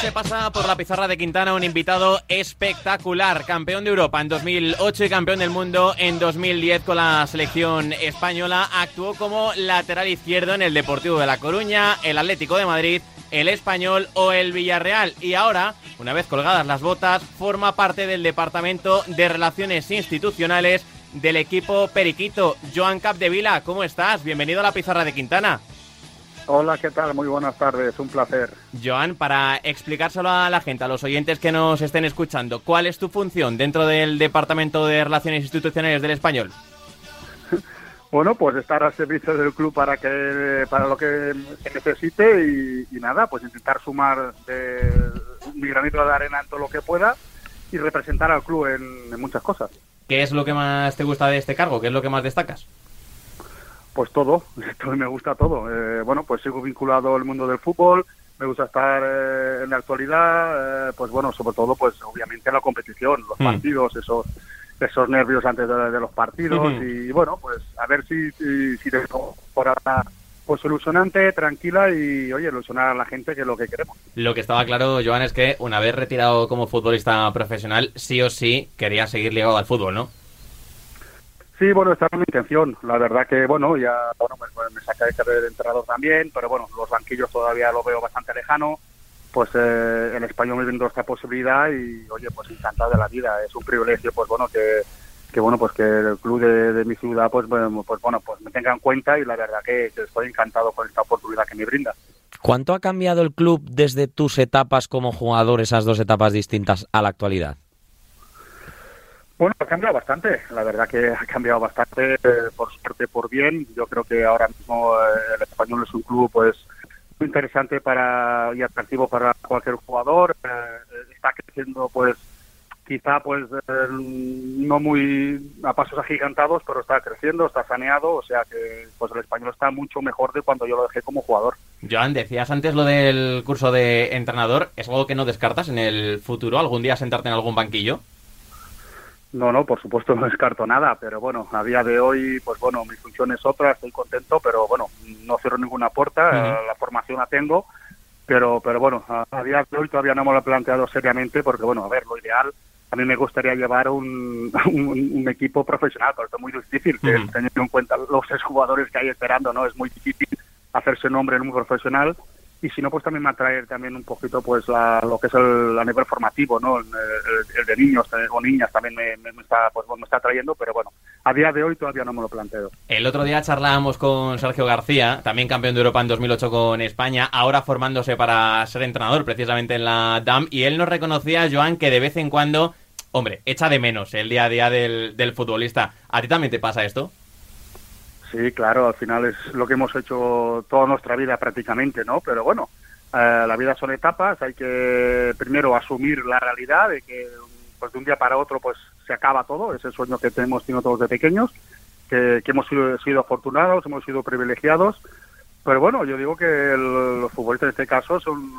se pasa por la pizarra de Quintana un invitado espectacular, campeón de Europa en 2008 y campeón del mundo en 2010 con la selección española. Actuó como lateral izquierdo en el Deportivo de La Coruña, el Atlético de Madrid, el Español o el Villarreal. Y ahora, una vez colgadas las botas, forma parte del Departamento de Relaciones Institucionales del equipo Periquito. Joan Capdevila, ¿cómo estás? Bienvenido a la pizarra de Quintana. Hola, ¿qué tal? Muy buenas tardes, un placer. Joan, para explicárselo a la gente, a los oyentes que nos estén escuchando, ¿cuál es tu función dentro del Departamento de Relaciones Institucionales del Español? Bueno, pues estar al servicio del club para que para lo que necesite y, nada, pues intentar sumar de, mi granito de arena en todo lo que pueda y representar al club en muchas cosas. ¿Qué es lo que más te gusta de este cargo? ¿Qué es lo que más destacas? Pues todo, me gusta todo. Eh, bueno, pues sigo vinculado al mundo del fútbol, me gusta estar eh, en la actualidad, eh, pues bueno, sobre todo, pues obviamente la competición, los hmm. partidos, esos esos nervios antes de, los partidos y bueno, pues a ver si, si, si por ahora pues ilusionante, tranquila y, oye, ilusionar a la gente que es lo que queremos. Lo que estaba claro, Joan, es que una vez retirado como futbolista profesional, sí o sí quería seguir ligado al fútbol, ¿no? Sí, bueno, esta es mi intención. La verdad que, bueno, ya bueno, me, me saca de carrera de entrenador también, pero bueno, los banquillos todavía lo veo bastante lejano. Pues eh, en español me viendo esta posibilidad y, oye, pues encantado de la vida. Es un privilegio, pues bueno, que, que bueno, pues que el club de, mi ciudad, pues, pues bueno, pues me tenga en cuenta y la verdad que estoy encantado con esta oportunidad que me brinda. ¿Cuánto ha cambiado el club desde tus etapas como jugador, esas dos etapas distintas, a la actualidad? Bueno, ha cambiado bastante, la verdad que ha cambiado bastante, eh, por suerte, por bien. Yo creo que ahora mismo eh, el español es un club pues muy interesante para y atractivo para cualquier jugador. Eh, está creciendo pues quizá pues no muy a pasos agigantados, pero está creciendo, está saneado, o sea que pues el español está mucho mejor de cuando yo lo dejé como jugador. Joan, decías antes lo del curso de entrenador, ¿es algo que no descartas en el futuro? ¿Algún día sentarte en algún banquillo? No, no, por supuesto no descarto nada, pero bueno, a día de hoy, pues bueno, mi función es otra, estoy contento, pero bueno, no cierro ninguna puerta, la formación la tengo, pero pero bueno, a, día de hoy todavía no me lo he planteado seriamente, porque bueno, a ver, lo ideal, a mí me gustaría llevar un, un, equipo profesional, pero esto es muy difícil, teniendo en cuenta los tres jugadores que hay esperando, ¿no? Es muy difícil hacerse nombre en un profesional y si no pues también me atraer también un poquito pues lo que es el a nivel formativo no el, de niños eh, o niñas también me, está pues me está atrayendo pero bueno a día de hoy todavía no me lo planteo. El otro día charlábamos con Sergio García también campeón de Europa en 2008 con España ahora formándose para ser entrenador precisamente en la DAM y él nos reconocía Joan que de vez en cuando hombre echa de menos el día a día del futbolista. A ti también te pasa esto Sí, claro, al final es lo que hemos hecho toda nuestra vida prácticamente, ¿no? Pero bueno, eh, la vida son etapas, hay que primero asumir la realidad de que pues de un día para otro pues se acaba todo, ese sueño que tenemos tenido todos de pequeños, que, hemos sido, afortunados, hemos sido privilegiados, pero bueno, yo digo que los futbolistas en este caso son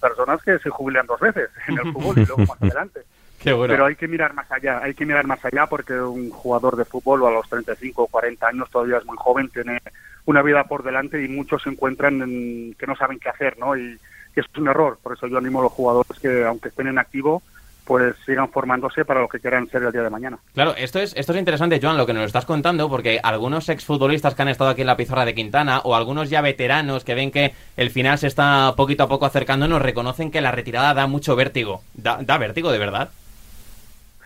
personas que se jubilan dos veces en el fútbol y luego más adelante. Pero hay que mirar más allá, hay que mirar más allá porque un jugador de fútbol a los 35 o 40 años todavía es muy joven, tiene una vida por delante y muchos se encuentran en, que no saben qué hacer, ¿no? Y, eso es un error, por eso yo animo a los jugadores que aunque estén en activo, pues sigan formándose para lo que quieran ser el día de mañana. Claro, esto es, esto es interesante, Joan, lo que nos estás contando, porque algunos exfutbolistas que han estado aquí en la pizarra de Quintana, o algunos ya veteranos que ven que el final se está poquito a poco acercando, nos reconocen que la retirada da mucho vértigo. ¿Da, da vértigo, de verdad?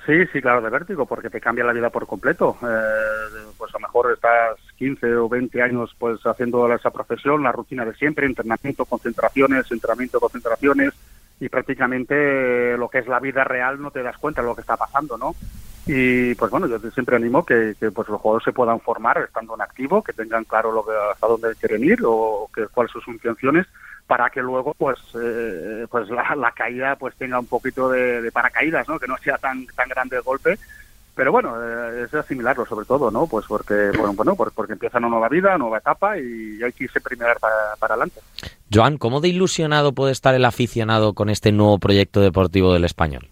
Sí, sí, claro, de vértigo, porque te cambia la vida por completo. Eh, pues a lo mejor estás 15 o 20 años pues haciendo esa profesión, la rutina de siempre, entrenamiento, concentraciones, entrenamiento, concentraciones, y prácticamente lo que es la vida real no te das cuenta de lo que está pasando, ¿no? Y pues bueno, yo siempre animo que, pues los jugadores se puedan formar estando en activo, que tengan claro lo que, hasta dónde quieren ir o que, cuáles son sus funciones para que luego pues eh, pues la, caída pues tenga un poquito de, paracaídas no que no sea tan tan grande el golpe. Pero bueno eh, es asimilarlo sobre todo no pues porque bueno, bueno porque empieza una nueva vida nueva etapa y hay que irse primero para, para adelante. Joan cómo de ilusionado puede estar el aficionado con este nuevo proyecto deportivo del español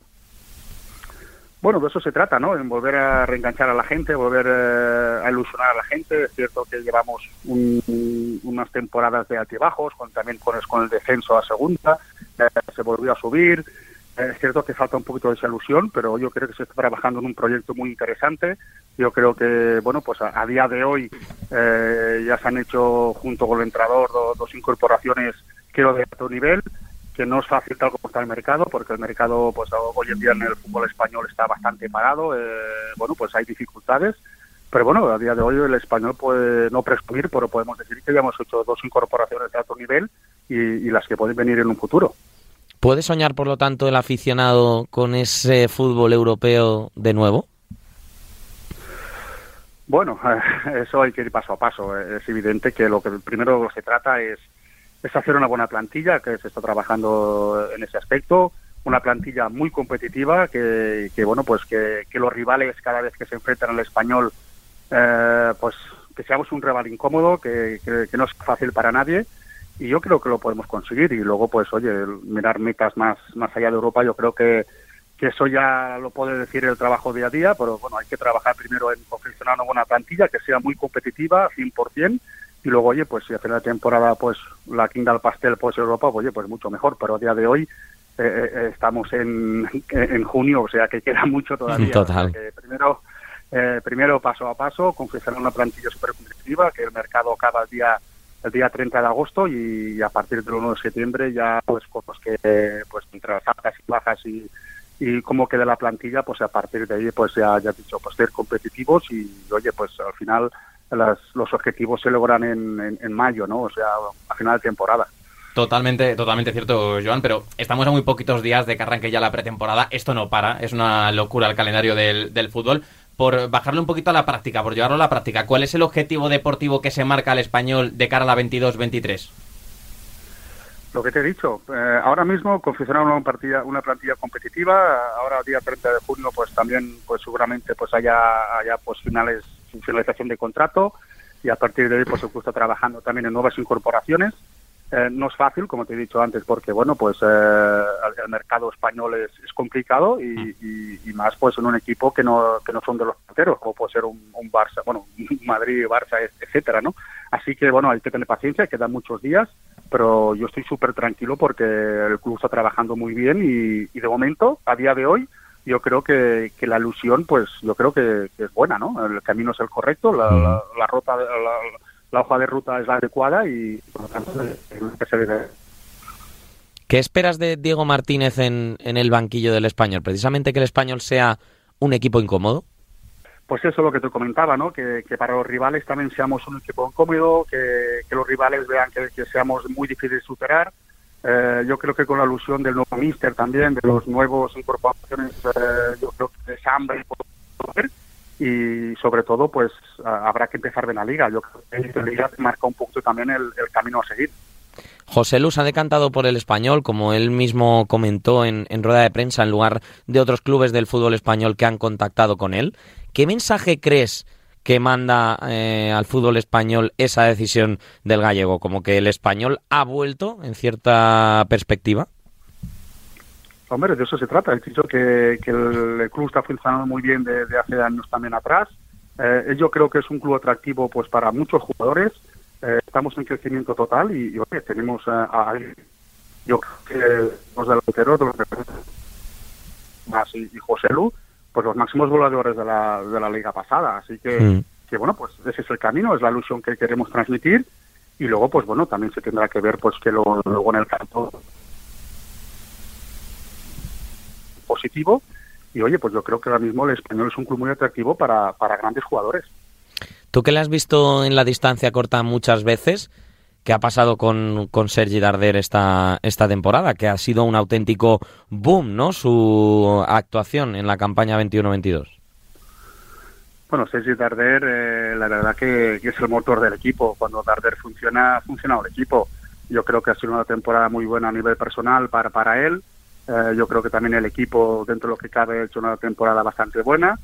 bueno, de eso se trata, ¿no? En volver a reenganchar a la gente, volver eh, a ilusionar a la gente. Es cierto que llevamos unas temporadas de altibajos, también con el, con el descenso a segunda, se volvió a subir. Es cierto que falta un poquito de esa ilusión, pero yo creo que se está trabajando en un proyecto muy interesante. Yo creo que, bueno, pues a, día de hoy eh, ya se han hecho, junto con el entrenador, dos, incorporaciones, creo, de alto nivel, que no es fácil tal como está el mercado, porque el mercado, pues hoy en día en el fútbol español está bastante parado. Eh, bueno, pues hay dificultades. Pero bueno, a día de hoy el español puede no presumir, pero podemos decir que ya hemos hecho dos incorporaciones de alto nivel y las que pueden venir en un futuro. ¿Puede soñar, por lo tanto, el aficionado con ese fútbol europeo de nuevo? Bueno, eso hay que ir paso a paso. Es evidente que lo que primero se trata es, es hacer una buena plantilla, que se está trabajando en ese aspecto, una plantilla muy competitiva, que, bueno, pues que, los rivales cada vez que se enfrentan al español, eh, pues que seamos un rival incómodo, que, que no es fácil para nadie y yo creo que lo podemos conseguir. Y luego pues oye mirar metas más más allá de Europa yo creo que, que eso ya lo puede decir el trabajo día a día pero bueno hay que trabajar primero en confeccionar una buena plantilla que sea muy competitiva 100% y luego oye pues si hace la temporada pues la quinta del pastel pues Europa pues, oye pues mucho mejor pero a día de hoy eh, eh, eh, estamos en, en junio o sea que queda mucho todavía Total. primero primero paso a paso confeccionar una plantilla súper competitiva que el mercado cada día el día 30 de agosto y a partir del 1 de septiembre ya pues cosas que pues entre las altas y bajas y, y cómo quede la plantilla pues a partir de ahí pues ya ya he dicho pues ser competitivos y oye pues al final los objetivos se logran en, en, mayo no o sea a final de temporada Totalmente, totalmente cierto, Joan, pero estamos a muy poquitos días de que arranque ya la pretemporada. Esto no para, es una locura el calendario del, del fútbol por bajarle un poquito a la práctica, por llevarlo a la práctica, ¿cuál es el objetivo deportivo que se marca al español de cara a la 22-23? Lo que te he dicho, eh, ahora mismo confeccionar una plantilla, una plantilla competitiva, ahora día 30 de junio pues también pues seguramente pues haya, haya pues finales, finalización de contrato y a partir de ahí pues se está trabajando también en nuevas incorporaciones eh, no es fácil, como te he dicho antes, porque bueno, pues eh, el mercado español es, complicado y, más pues en un equipo que no, que no son de los porteros, como puede ser un, Barça, bueno, Madrid, Barça, etcétera, ¿no? Así que bueno, hay que tener paciencia, quedan muchos días, pero yo estoy súper tranquilo porque el club está trabajando muy bien y, de momento, a día de hoy, yo creo que, que la ilusión, pues yo creo que, es buena, ¿no? El camino es el correcto, la, la, la rota, la, la hoja de ruta es la adecuada y por lo tanto ¿Qué esperas de Diego Martínez en, en el banquillo del español? ¿Precisamente que el español sea un equipo incómodo? Pues eso es lo que te comentaba, ¿no? Que, para los rivales también seamos un equipo incómodo, que, los rivales vean que, seamos muy difíciles de superar. Eh, yo creo que con la alusión del nuevo míster también, de los nuevos incorporaciones, eh, yo creo que hambre poder y sobre todo pues habrá que empezar de la liga. Yo creo que la liga marca un poco también el, camino a seguir. José Luz ha decantado por el español, como él mismo comentó en, rueda de prensa, en lugar de otros clubes del fútbol español que han contactado con él. ¿Qué mensaje crees que manda eh, al fútbol español esa decisión del gallego? ¿Como que el español ha vuelto en cierta perspectiva? Hombre, de eso se trata. He dicho que, el, club está funcionando muy bien desde hace años también atrás. Eh, yo creo que es un club atractivo pues para muchos jugadores. Eh, estamos en crecimiento total y, tenemos a, yo creo que los delanteros, los más y, José Lu, pues los máximos voladores de la, de la liga pasada. Así que, mm. que, bueno, pues ese es el camino, es la ilusión que queremos transmitir. Y luego, pues bueno, también se tendrá que ver pues que luego en el campo positivo. Y oye, pues yo creo que ahora mismo el español es un club muy atractivo para, para grandes jugadores. Tú que le has visto en la distancia corta muchas veces, ¿qué ha pasado con, con Sergi Darder esta, esta temporada? Que ha sido un auténtico boom, ¿no? Su actuación en la campaña 21-22. Bueno, Sergi Darder, eh, la verdad que, es el motor del equipo. Cuando Darder funciona, funciona el equipo. Yo creo que ha sido una temporada muy buena a nivel personal para, para él. Eh, yo creo que también el equipo, dentro de lo que cabe, ha hecho una temporada bastante buena,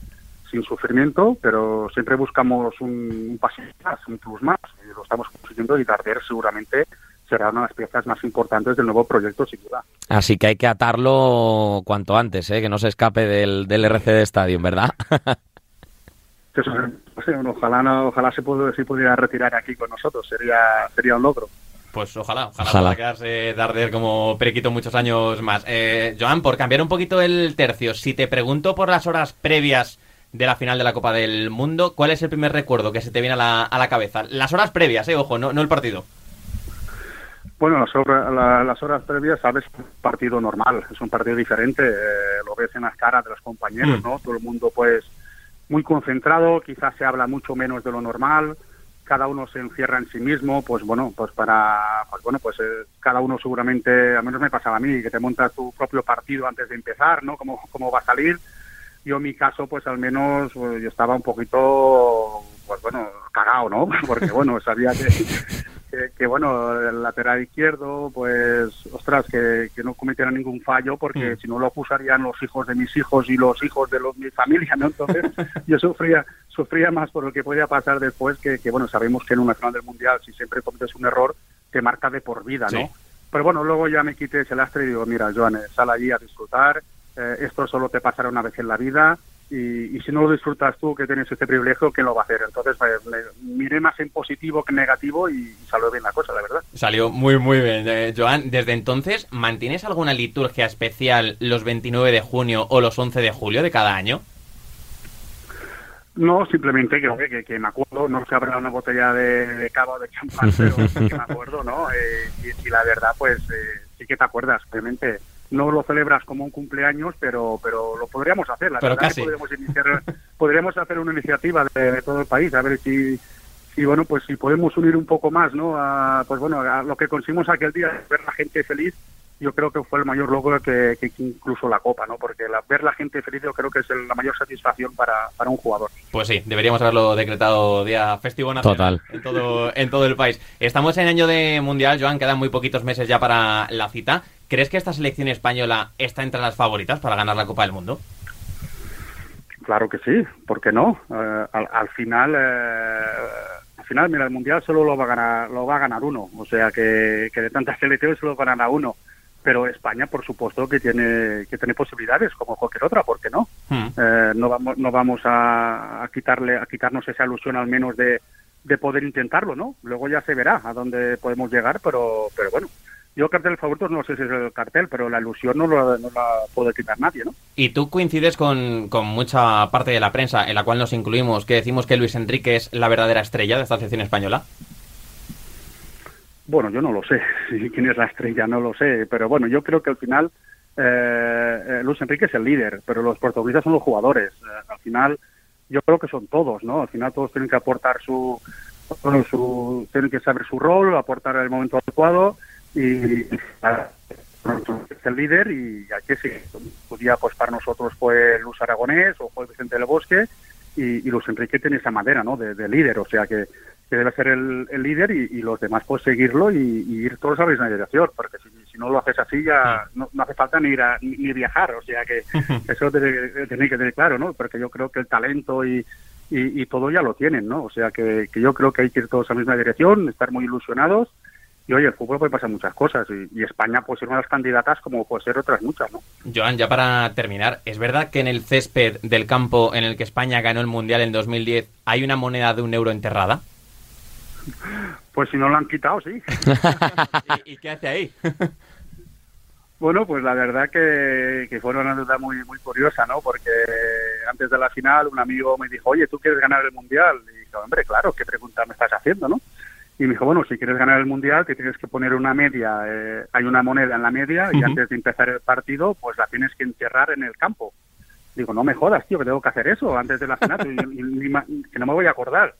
sin sufrimiento, pero siempre buscamos un, paso más, un plus más, y lo estamos consiguiendo y Darder seguramente será una de las piezas más importantes del nuevo proyecto, sin duda. Así que hay que atarlo cuanto antes, ¿eh? que no se escape del, del RCD Stadium, ¿verdad? ojalá, no, ojalá se, pudiera retirar aquí con nosotros, sería, sería un logro. Pues ojalá, ojalá, ojalá. quedarse Darder como periquito muchos años más. Eh, Joan, por cambiar un poquito el tercio, si te pregunto por las horas previas de la final de la Copa del Mundo, ¿cuál es el primer recuerdo que se te viene a la, a la cabeza? Las horas previas, eh, ojo, no, no el partido. Bueno, las horas, las horas previas, sabes, es un partido normal, es un partido diferente, eh, lo ves en las caras de los compañeros, mm. ¿no? Todo el mundo, pues, muy concentrado, quizás se habla mucho menos de lo normal, cada uno se encierra en sí mismo, pues bueno, pues para, pues bueno, pues eh, cada uno seguramente, al menos me pasaba a mí, que te montas tu propio partido antes de empezar, ¿no? Cómo, cómo va a salir. Yo en mi caso, pues al menos pues, yo estaba un poquito, pues bueno, cagado, ¿no? Porque bueno, sabía que, que, bueno, el lateral izquierdo, pues, ostras, que, no cometiera ningún fallo, porque mm. si no lo acusarían los hijos de mis hijos y los hijos de los, mi familia, ¿no? Entonces, yo sufría sufría más por lo que podía pasar después, que, que, bueno, sabemos que en una final del Mundial, si siempre cometes un error, te marca de por vida, ¿no? Pero bueno, luego ya me quité ese lastre y digo, mira, Joan, sal allí a disfrutar, eh, esto solo te pasará una vez en la vida, y, si no lo disfrutas tú, que tienes este privilegio, ¿quién lo va a hacer? Entonces, miré más en positivo que en negativo y salió bien la cosa, la verdad. Salió muy, muy bien. Eh, Joan, desde entonces, ¿mantienes alguna liturgia especial los 29 de junio o los 11 de julio de cada año? No, simplemente creo que, que, me acuerdo, no se habrá una botella de, de cava o de champán, pero sí que me acuerdo, ¿no? Eh, y, la verdad, pues eh, sí que te acuerdas, obviamente no lo celebras como un cumpleaños, pero pero lo podríamos hacer. La verdad casi. podríamos, iniciar, podríamos hacer una iniciativa de, todo el país, a ver si, si bueno, pues si podemos unir un poco más, ¿no? A, pues bueno, a lo que conseguimos aquel día, ver la gente feliz, yo creo que fue el mayor logro que, incluso la Copa, ¿no? Porque la, ver la gente feliz yo creo que es la mayor satisfacción para, para, un jugador. Pues sí, deberíamos haberlo decretado día festivo nacional En todo, en todo el país. Estamos en año de Mundial, Joan, quedan muy poquitos meses ya para la cita. ¿Crees que esta selección española está entre las favoritas para ganar la Copa del Mundo? Claro que sí, ¿por qué no? Eh, al, final, eh, al final, mira, el mundial solo lo va a ganar, lo va a ganar uno, o sea que, de tantas selecciones solo ganará uno. Pero España, por supuesto, que tiene que tiene posibilidades como cualquier otra, ¿por qué no? Hmm. Eh, no vamos, no vamos a, quitarle, a quitarnos esa ilusión al menos de, de poder intentarlo, ¿no? Luego ya se verá a dónde podemos llegar, pero, pero bueno, yo cartel favoritos no sé si es el cartel, pero la ilusión no, la puede quitar nadie, ¿no? Y tú coincides con, con, mucha parte de la prensa en la cual nos incluimos, que decimos que Luis Enrique es la verdadera estrella de esta selección española. Bueno, yo no lo sé. ¿Quién es la estrella? No lo sé. Pero bueno, yo creo que al final eh, eh Luis Enrique es el líder, pero los portugueses son los jugadores. Eh, al final, yo creo que son todos, ¿no? Al final todos tienen que aportar su, su tienen que saber su rol, aportar el momento adecuado y es el líder y aquí sí, un día pues para nosotros fue Luz Aragonés o fue Vicente del Bosque y, y Luis Enrique tiene esa madera ¿no? de, líder, o sea que, debe ser el, líder y, los demás pues seguirlo y, ir todos a la misma dirección, porque si, no lo haces así ya no, hace falta ni ir a, ni, viajar, o sea que eso tiene, tiene que tener claro, ¿no? porque yo creo que el talento y, y, todo ya lo tienen, ¿no? O sea que, que yo creo que hay que ir todos a la misma dirección, estar muy ilusionados y oye, el fútbol puede pasar muchas cosas y, España puede ser una de las candidatas como puede ser otras muchas, ¿no? Joan, ya para terminar, ¿es verdad que en el césped del campo en el que España ganó el Mundial en 2010 hay una moneda de un euro enterrada? Pues si no lo han quitado, sí. ¿Y, qué hace ahí? Bueno, pues la verdad que, que fue una anécdota muy, muy curiosa, ¿no? Porque antes de la final un amigo me dijo, oye, ¿tú quieres ganar el Mundial? Y dije, hombre, claro, ¿qué pregunta me estás haciendo, no? Y me dijo, bueno, si quieres ganar el Mundial, que tienes que poner una media, eh, hay una moneda en la media y antes de empezar el partido, pues la tienes que enterrar en el campo. Digo, no me jodas, tío, que tengo que hacer eso antes de la final, que no me voy a acordar.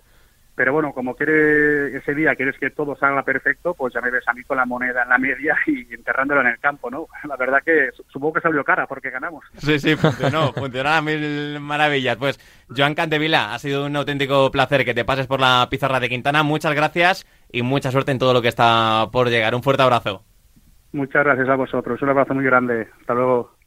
Pero bueno, como quiere ese día quieres que todo salga perfecto, pues ya me ves a mí con la moneda en la media y enterrándola en el campo, ¿no? La verdad que supongo que salió cara porque ganamos. Sí, sí, funcionó, funcionó a mil maravillas. Pues Joan Cantevila, ha sido un auténtico placer que te pases por la pizarra de Quintana. Muchas gracias y mucha suerte en todo lo que está por llegar. Un fuerte abrazo. Muchas gracias a vosotros, un abrazo muy grande. Hasta luego.